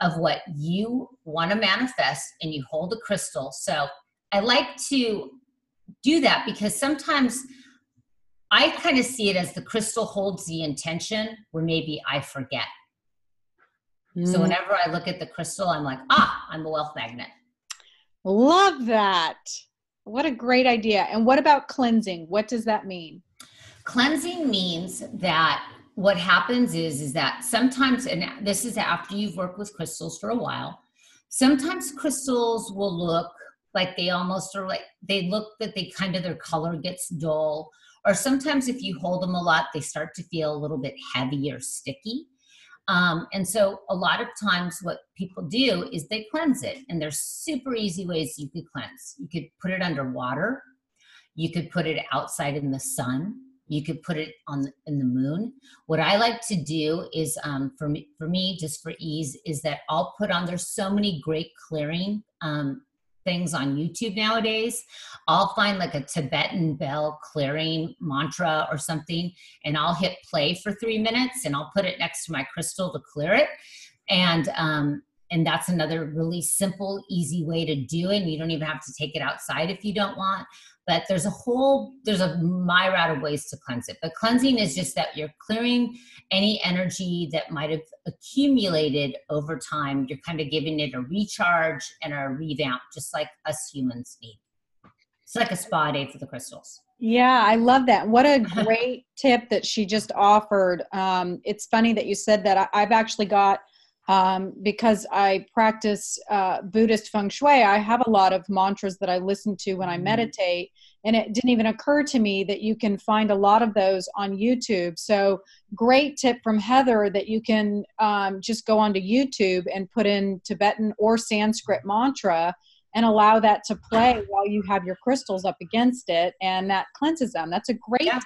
of what you want to manifest and you hold a crystal. So I like to do that because sometimes I kind of see it as the crystal holds the intention where maybe I forget. Mm. So whenever I look at the crystal, I'm like, ah, I'm a wealth magnet. Love that. What a great idea. And what about cleansing? What does that mean? Cleansing means that what happens is is that sometimes and this is after you've worked with crystals for a while sometimes crystals will look like they almost are like they look that they kind of their color gets dull or sometimes if you hold them a lot they start to feel a little bit heavy or sticky. Um, and so a lot of times what people do is they cleanse it and there's super easy ways you could cleanse. You could put it under water. You could put it outside in the sun you could put it on in the moon. What i like to do is um, for me for me just for ease is that i'll put on there's so many great clearing um, things on youtube nowadays. I'll find like a tibetan bell clearing mantra or something and i'll hit play for three minutes and i'll put it next to my crystal to clear it. And um, and that's another really simple, easy way to do it. And you don't even have to take it outside if you don't want. But there's a whole, there's a myriad of ways to cleanse it. But cleansing is just that you're clearing any energy that might have accumulated over time. You're kind of giving it a recharge and a revamp, just like us humans need. It's like a spa day for the crystals. Yeah, I love that. What a great tip that she just offered. Um, it's funny that you said that. I, have actually got, um, because I practice uh, Buddhist feng shui, I have a lot of mantras that I listen to when I mm-hmm. meditate. And it didn't even occur to me that you can find a lot of those on YouTube. So, great tip from Heather that you can um, just go onto YouTube and put in Tibetan or Sanskrit mantra and allow that to play while you have your crystals up against it and that cleanses them that's a great yeah.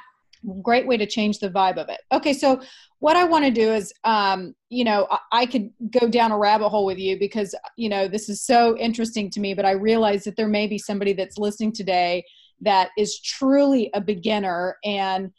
Great way to change the vibe of it. Okay so what i want to do is um, you know I, I, could go down a rabbit hole with you because you know this is so interesting to me but i realize that there may be somebody that's listening today that is truly a beginner and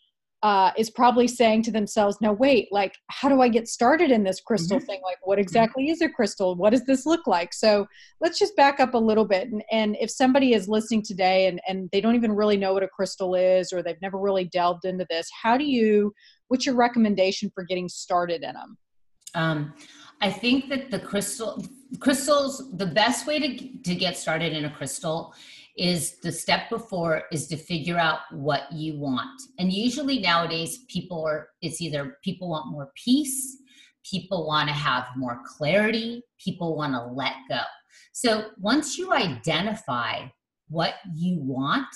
uh, is probably saying to themselves, no, wait, like, how do I get started in this crystal mm-hmm. thing? Like, what mm-hmm. exactly is a crystal? What does this look like? So let's just back up a little bit. And, and if somebody is listening today and, and they don't even really know what a crystal is or they've never really delved into this, how do you, what's your recommendation for getting started in them? Um, I think that the crystal, crystals, the best way to, to get started in a crystal is the step before is to figure out what you want. And usually nowadays people are it's either people want more peace, people want to have more clarity, people want to let go. So once you identify what you want,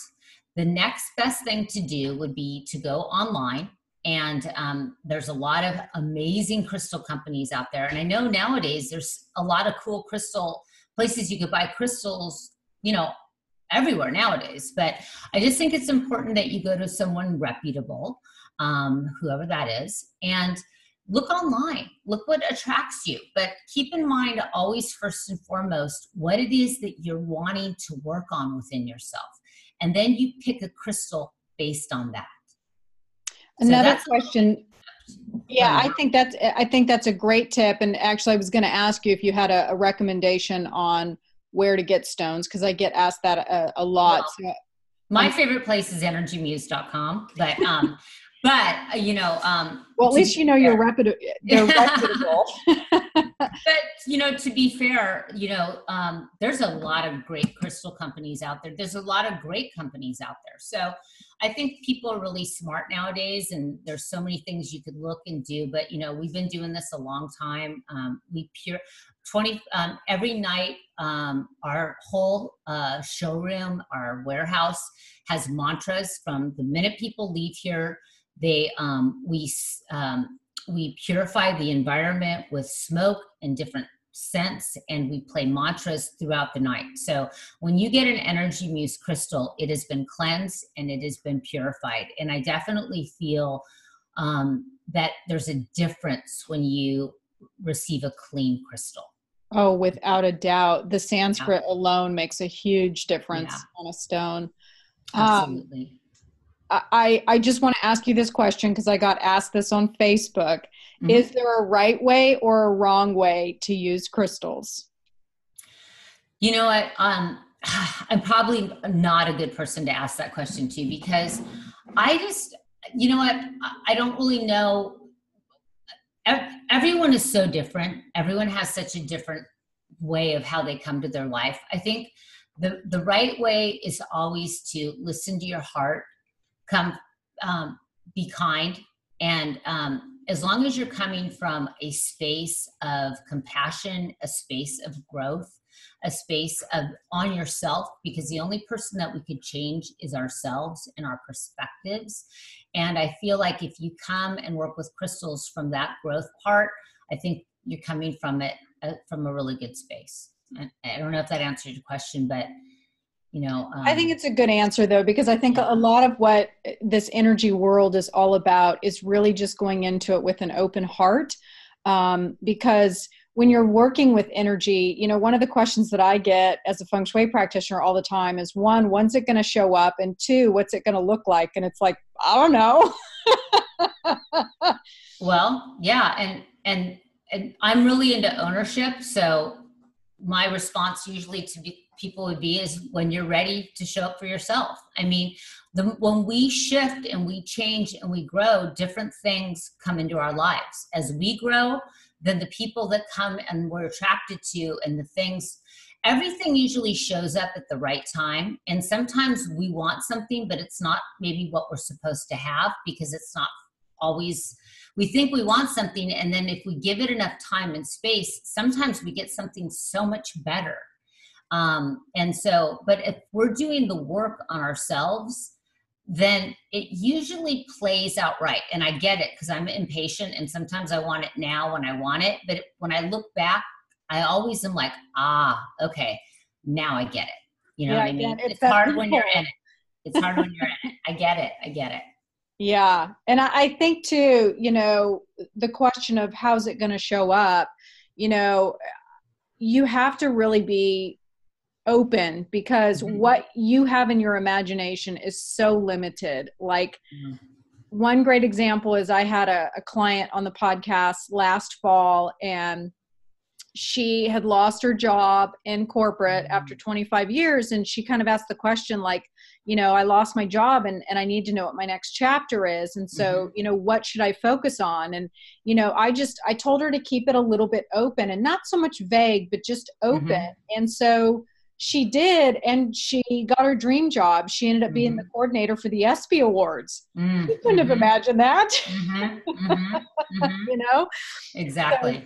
the next best thing to do would be to go online and um, there's a lot of amazing crystal companies out there and i know nowadays there's a lot of cool crystal places you could buy crystals you know everywhere nowadays. But I just think it's important that you go to someone reputable, um, whoever that is, and look online. Look what attracts you. But keep in mind always, first and foremost, what it is that you're wanting to work on within yourself. And then you pick a crystal based on that. Another so question yeah i think that's i think that's a great tip and actually i was going to ask you if you had a, a recommendation on where to get stones because I get asked that a, a lot. Well, so, my um, favorite place is energymuse.com, but um, but uh, you know, um, well, at least you know you're reputable. Reputable. but you know, to be fair, you know, um, there's a lot of great crystal companies out there. There's a lot of great companies out there. So I think people are really smart nowadays, and there's so many things you could look and do. But you know, we've been doing this a long time. Um, we pure 20 um, every night um, our whole uh, showroom our warehouse has mantras from the minute people leave here. They um, we um, we purify the environment with smoke and different scents and we play mantras throughout the night. So when you get an energy muse crystal it has been cleansed and it has been purified. And i definitely feel um, that there's a difference when you receive a clean crystal Oh, without a doubt. The Sanskrit yeah. alone makes a huge difference yeah. on a stone. Absolutely. Um, I, I just want to ask you this question because I got asked this on Facebook. Mm-hmm. Is there a right way or a wrong way to use crystals? You know what? Um, I'm probably not a good person to ask that question to because I just, you know what? I don't really know everyone is so different. Everyone has such a different way of how they come to their life. I think the the right way is always to listen to your heart, come, um, be kind, and um, as long as you're coming from a space of compassion, a space of growth, a space of on yourself, because the only person that we could change is ourselves and our perspectives. And I feel like if you come and work with crystals from that growth part, I think you're coming from it uh, from a really good space. I, I don't know if that answered your question, but you know um, i think it's a good answer though because i think a lot of what this energy world is all about is really just going into it with an open heart um, because when you're working with energy, you know, one of the questions that I get as a feng shui practitioner all the time is one, when's it going to show up? And two, what's it going to look like? And it's like, I don't know. well, yeah. And, and, and I'm really into ownership. So my response usually to be, people would be is when you're ready to show up for yourself. I mean, the, when we shift and we change and we grow, different things come into our lives. As we grow, then the people that come and we're attracted to and the things everything usually shows up at the right time. And sometimes we want something but it's not maybe what we're supposed to have because it's not always we think we want something and then if we give it enough time and space sometimes we get something so much better. Um, and so but if we're doing the work on ourselves then it usually plays out right and i get it because i'm impatient and sometimes i want it now when i want it but when i look back I always am like, ah, okay, now I get it. You know yeah, what I mean? It's, it's hard when you're in it. It's hard when you're in it. I get it. I get it. Yeah. And I think too, you know, the question of how's it going to show up, you know, you have to really be open because mm-hmm. what you have in your imagination is so limited. Like, mm-hmm. one great example is I had a, a client on the podcast last fall and she had lost her job in corporate mm-hmm. after 25 years and she kind of asked the question like you know i lost my job and, and i need to know what my next chapter is and so mm-hmm. you know what should i focus on and you know i just i told her to keep it a little bit open and not so much vague but just open mm-hmm. and so she did and she got her dream job. She ended up being the mm-hmm. coordinator for the espy awards. Mm couldn't have mm-hmm. imagined that. You know? exactly. So,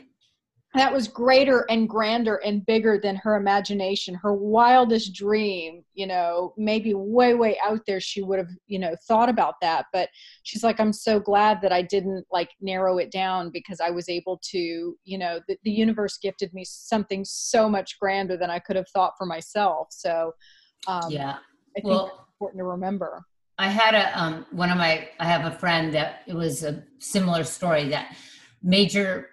that was greater and grander and bigger than her imagination. Her wildest dream you know maybe way way out there she would have you know thought about that. But she's like i'm so glad that i didn't like narrow it down because i was able to you know the, the universe gifted me something so much grander than i could have thought for myself. So um, yeah. I think well, important to remember. I had a um, one of my i have a friend that it was a similar story that major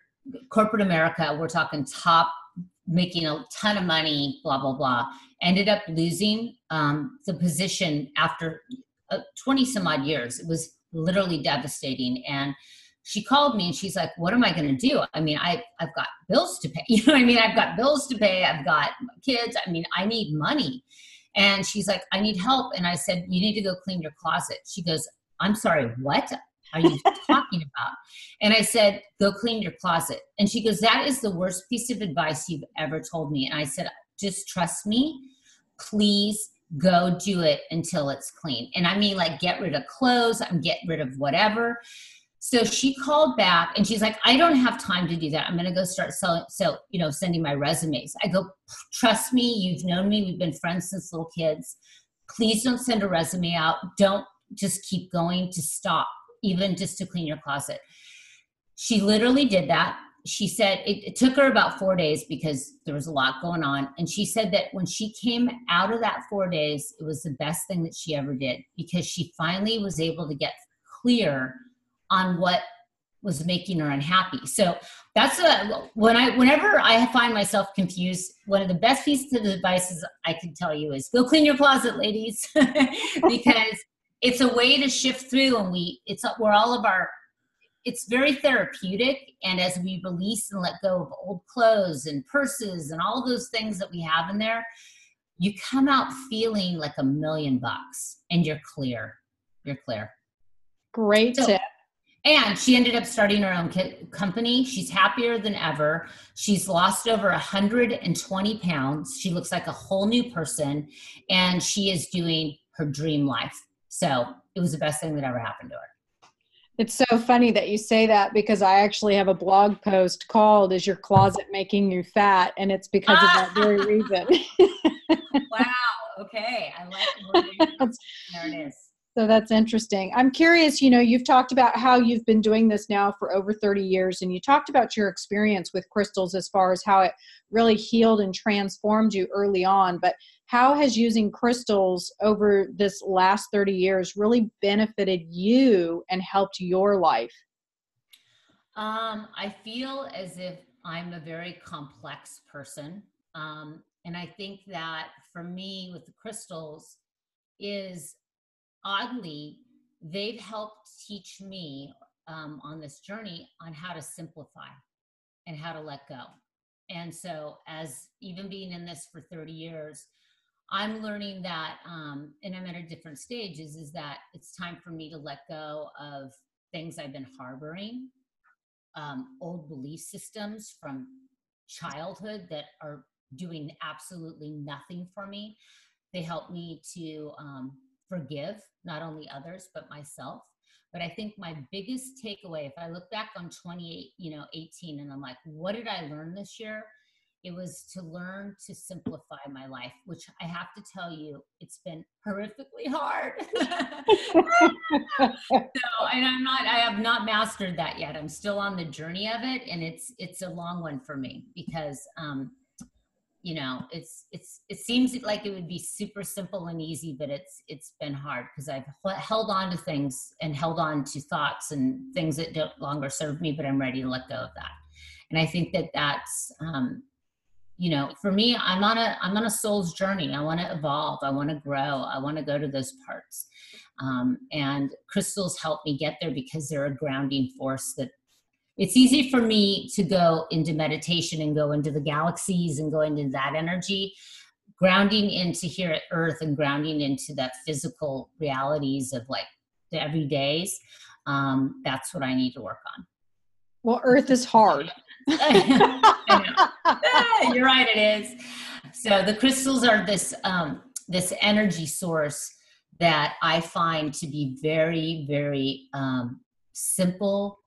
corporate America, we're talking top, making a ton of money, blah, blah, blah, ended up losing um, the position after uh, 20 some odd years. It was literally devastating. And she called me and she's like, what am I going to do? I mean, I, I've got bills to pay. You know what I mean? I've got bills to pay. I've got kids. I mean, I need money. And she's like, I need help. And I said, you need to go clean your closet. She goes, I'm sorry, what? Are you talking about? And I said, go clean your closet. And she goes, that is the worst piece of advice you've ever told me. And I said, just trust me. Please go do it until it's clean. And I mean, like, get rid of clothes, I'm get rid of whatever. So she called back and she's like, I don't have time to do that. I'm going to go start selling, so, you know, sending my resumes. I go, trust me, you've known me. We've been friends since little kids. Please don't send a resume out. Don't just keep going to stop even just to clean your closet. She literally did that. She said it, it, took her about four days because there was a lot going on. And she said that when she came out of that four days, it was the best thing that she ever did because she finally was able to get clear on what was making her unhappy. So that's a, when I whenever I find myself confused, one of the best pieces of advice I can tell you is go clean your closet, ladies, because it's a way to shift through and we it's where all of our it's very therapeutic and as we release and let go of old clothes and purses and all those things that we have in there you come out feeling like a million bucks and you're clear you're clear. Great so, tip. and she ended up starting her own company. She's happier than ever. She's lost over 120 pounds. She looks like a whole new person and she is doing her dream life so it was the best thing that ever happened to her. It's so funny that you say that because I actually have a blog post called Is Your Closet Making You Fat? And it's because of that very reason. wow. Okay. I like there it is. So that's interesting. I'm curious, you know, you've talked about how you've been doing this now for over 30 years, and you talked about your experience with crystals as far as how it really healed and transformed you early on. But how has using crystals over this last 30 years really benefited you and helped your life? Um, I feel as if I'm a very complex person. Um, and I think that for me with the crystals is oddly, they've helped teach me um, on this journey on how to simplify and how to let go. and so as even being in this for 30 years i'm learning that um, and i'm at a different stage is, is that it's time for me to let go of things i've been harboring um, old belief systems from childhood that are doing absolutely nothing for me. They help me to um, forgive not only others but myself. But i think my biggest takeaway if i look back on 28 you know 18 and i'm like what did i learn this year it was to learn to simplify my life which i have to tell you it's been horrifically hard. So and i'm not i have not mastered that yet. I'm still on the journey of it and it's it's a long one for me because um you know it's it's it seems like it would be super simple and easy but it's it's been hard because i've held on to things and held on to thoughts and things that don't longer serve me but i'm ready to let go of that. And i think that that's um you know for me i'm on a i'm on a soul's journey. I want to evolve. I want to grow. I want to go to those parts. Um, and crystals help me get there because they're a grounding force that it's easy for me to go into meditation and go into the galaxies and go into that energy grounding into here at earth and grounding into that physical realities of like the everydays. Um, that's what i need to work on. Well earth is hard you're right it is. So the crystals are this um, this energy source that i find to be very very um, simple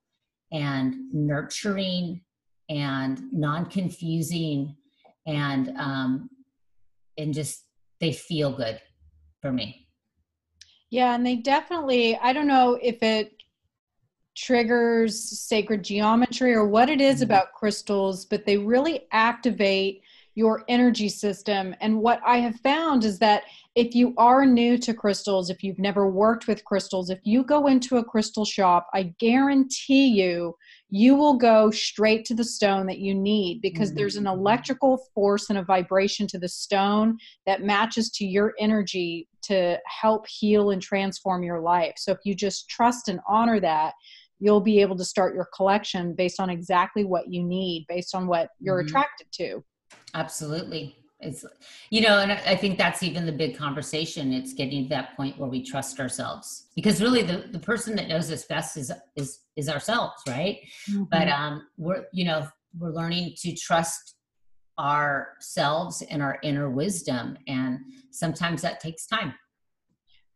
and nurturing and non-confusing and um and just they feel good for me. Yeah and they definitely i don't know if it triggers sacred geometry or what it is mm-hmm. about crystals but they really activate your energy system and what i have found is that if you are new to crystals, if you've never worked with crystals, if you go into a crystal shop, I guarantee you, you will go straight to the stone that you need because mm-hmm. there's an electrical force and a vibration to the stone that matches to your energy to help heal and transform your life. So if you just trust and honor that, you'll be able to start your collection based on exactly what you need, based on what you're mm-hmm. attracted to. Absolutely. It's you know and i think that's even the big conversation. It's getting to that point where we trust ourselves. Because really the, the person that knows us best is is is ourselves right? Mm-hmm. but um we're you know we're learning to trust ourselves and our inner wisdom. And sometimes that takes time.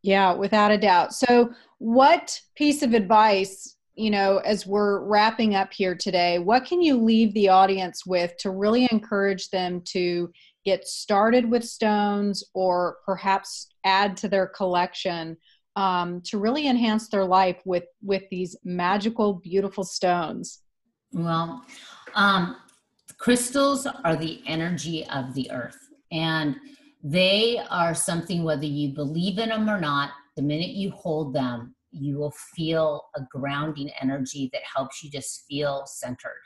Yeah without a doubt. So what piece of advice you know as we're wrapping up here today what can you leave the audience with to really encourage them to get started with stones or perhaps add to their collection um, to really enhance their life with with these magical beautiful stones? Well um, crystals are the energy of the earth and they are something whether you believe in them or not the minute you hold them you will feel a grounding energy that helps you just feel centered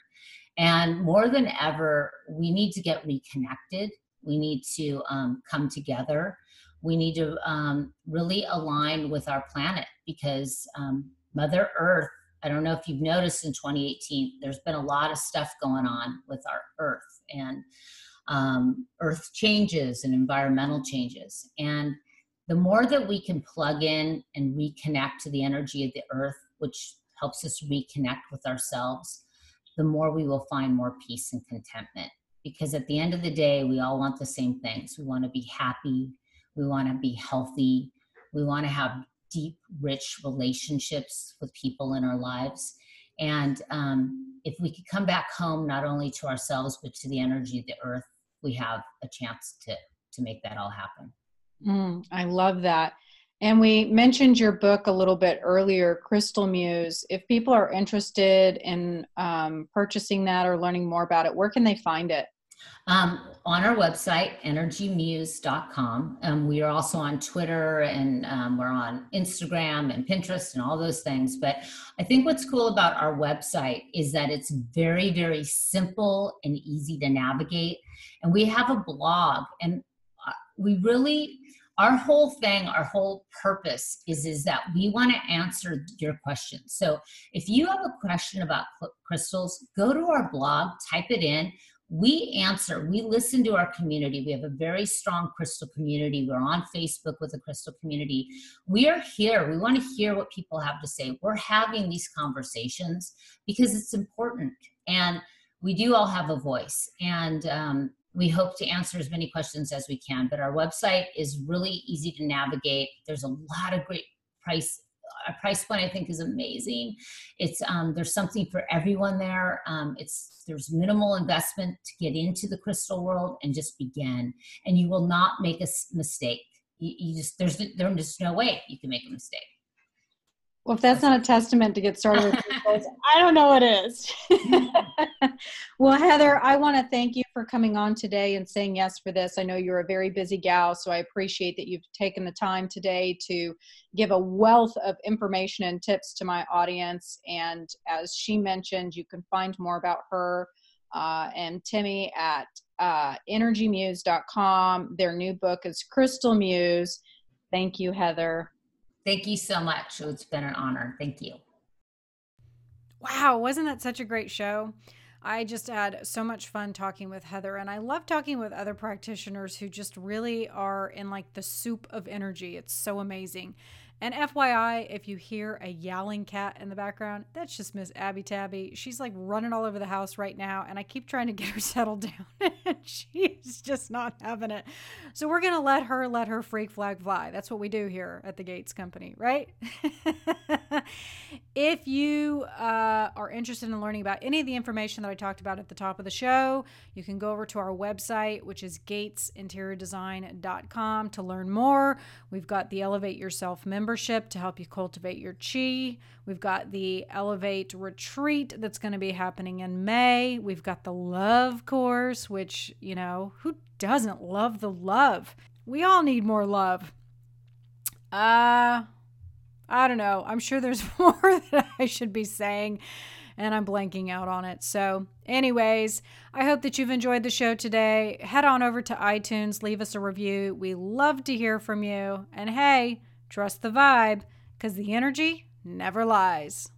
and more than ever we need to get reconnected we need to um, come together. We need to um, really align with our planet because um, Mother Earth, I don't know if you've noticed in 2018, there's been a lot of stuff going on with our Earth and um, Earth changes and environmental changes. And the more that we can plug in and reconnect to the energy of the Earth, which helps us reconnect with ourselves, the more we will find more peace and contentment because at the end of the day, we all want the same things. We want to be happy, we want to be healthy, we want to have deep, rich relationships with people in our lives. And um, if we could come back home, not only to ourselves, but to the energy of the earth, we have a chance to, to make that all happen. Mm, I love that. And we mentioned your book a little bit earlier, Crystal Muse. If people are interested in um, purchasing that or learning more about it, where can they find it? Um, on our website, energymuse.com. Um, we are also on Twitter and um, we're on Instagram and Pinterest and all those things. But I think what's cool about our website is that it's very, very simple and easy to navigate. And we have a blog, and uh, we really our whole thing our whole purpose is is that we want to answer your questions. So if you have a question about crystals go to our blog type it in. We answer we listen to our community. We have a very strong crystal community. We're on facebook with the crystal community. We are here. We want to hear what people have to say. We're having these conversations because it's important. And we do all have a voice. And um, we hope to answer as many questions as we can but our website is really easy to navigate there's a lot of great price a price point I think is amazing. It's um, there's something for everyone there. Um, it's there's minimal investment to get into the crystal world and just begin, and you will not make a mistake. You, you just there's there's no way you can make a mistake. Well, if that's not a testament to get started with I don't know what is. well, Heather, I want to thank you for coming on today and saying yes for this. I know you're a very busy gal, so I appreciate that you've taken the time today to give a wealth of information and tips to my audience. And as she mentioned, you can find more about her uh, and Timmi at uh, energymuse.com. Their new book is Crystal Muse. Thank you, Heather. Thank you so much. It's been an honor. Thank you. Wow, wasn't that such a great show? I just had so much fun talking with Heather, and I love talking with other practitioners who just really are in like the soup of energy. It's so amazing. And FYI, if you hear a yowling cat in the background, that's just Miss Abby Tabby. She's like running all over the house right now, and I keep trying to get her settled down, and she's just not having it. So we're gonna let her let her freak flag fly. That's what we do here at the Gates Company, right? if you uh, are interested in learning about any of the information that I talked about at the top of the show, you can go over to our website, which is gatesinteriordesign.com, to learn more. We've got the Elevate Yourself membership membership to help you cultivate your chi. We've got the Elevate retreat that's going to be happening in May. We've got the love course, which, you know, who doesn't love the love? We all need more love. Uh, I don't know. I'm sure there's more that I should be saying and I'm blanking out on it. So, anyways, I hope that you've enjoyed the show today. Head on over to iTunes, leave us a review. We love to hear from you. And hey, Trust the vibe, because the energy never lies.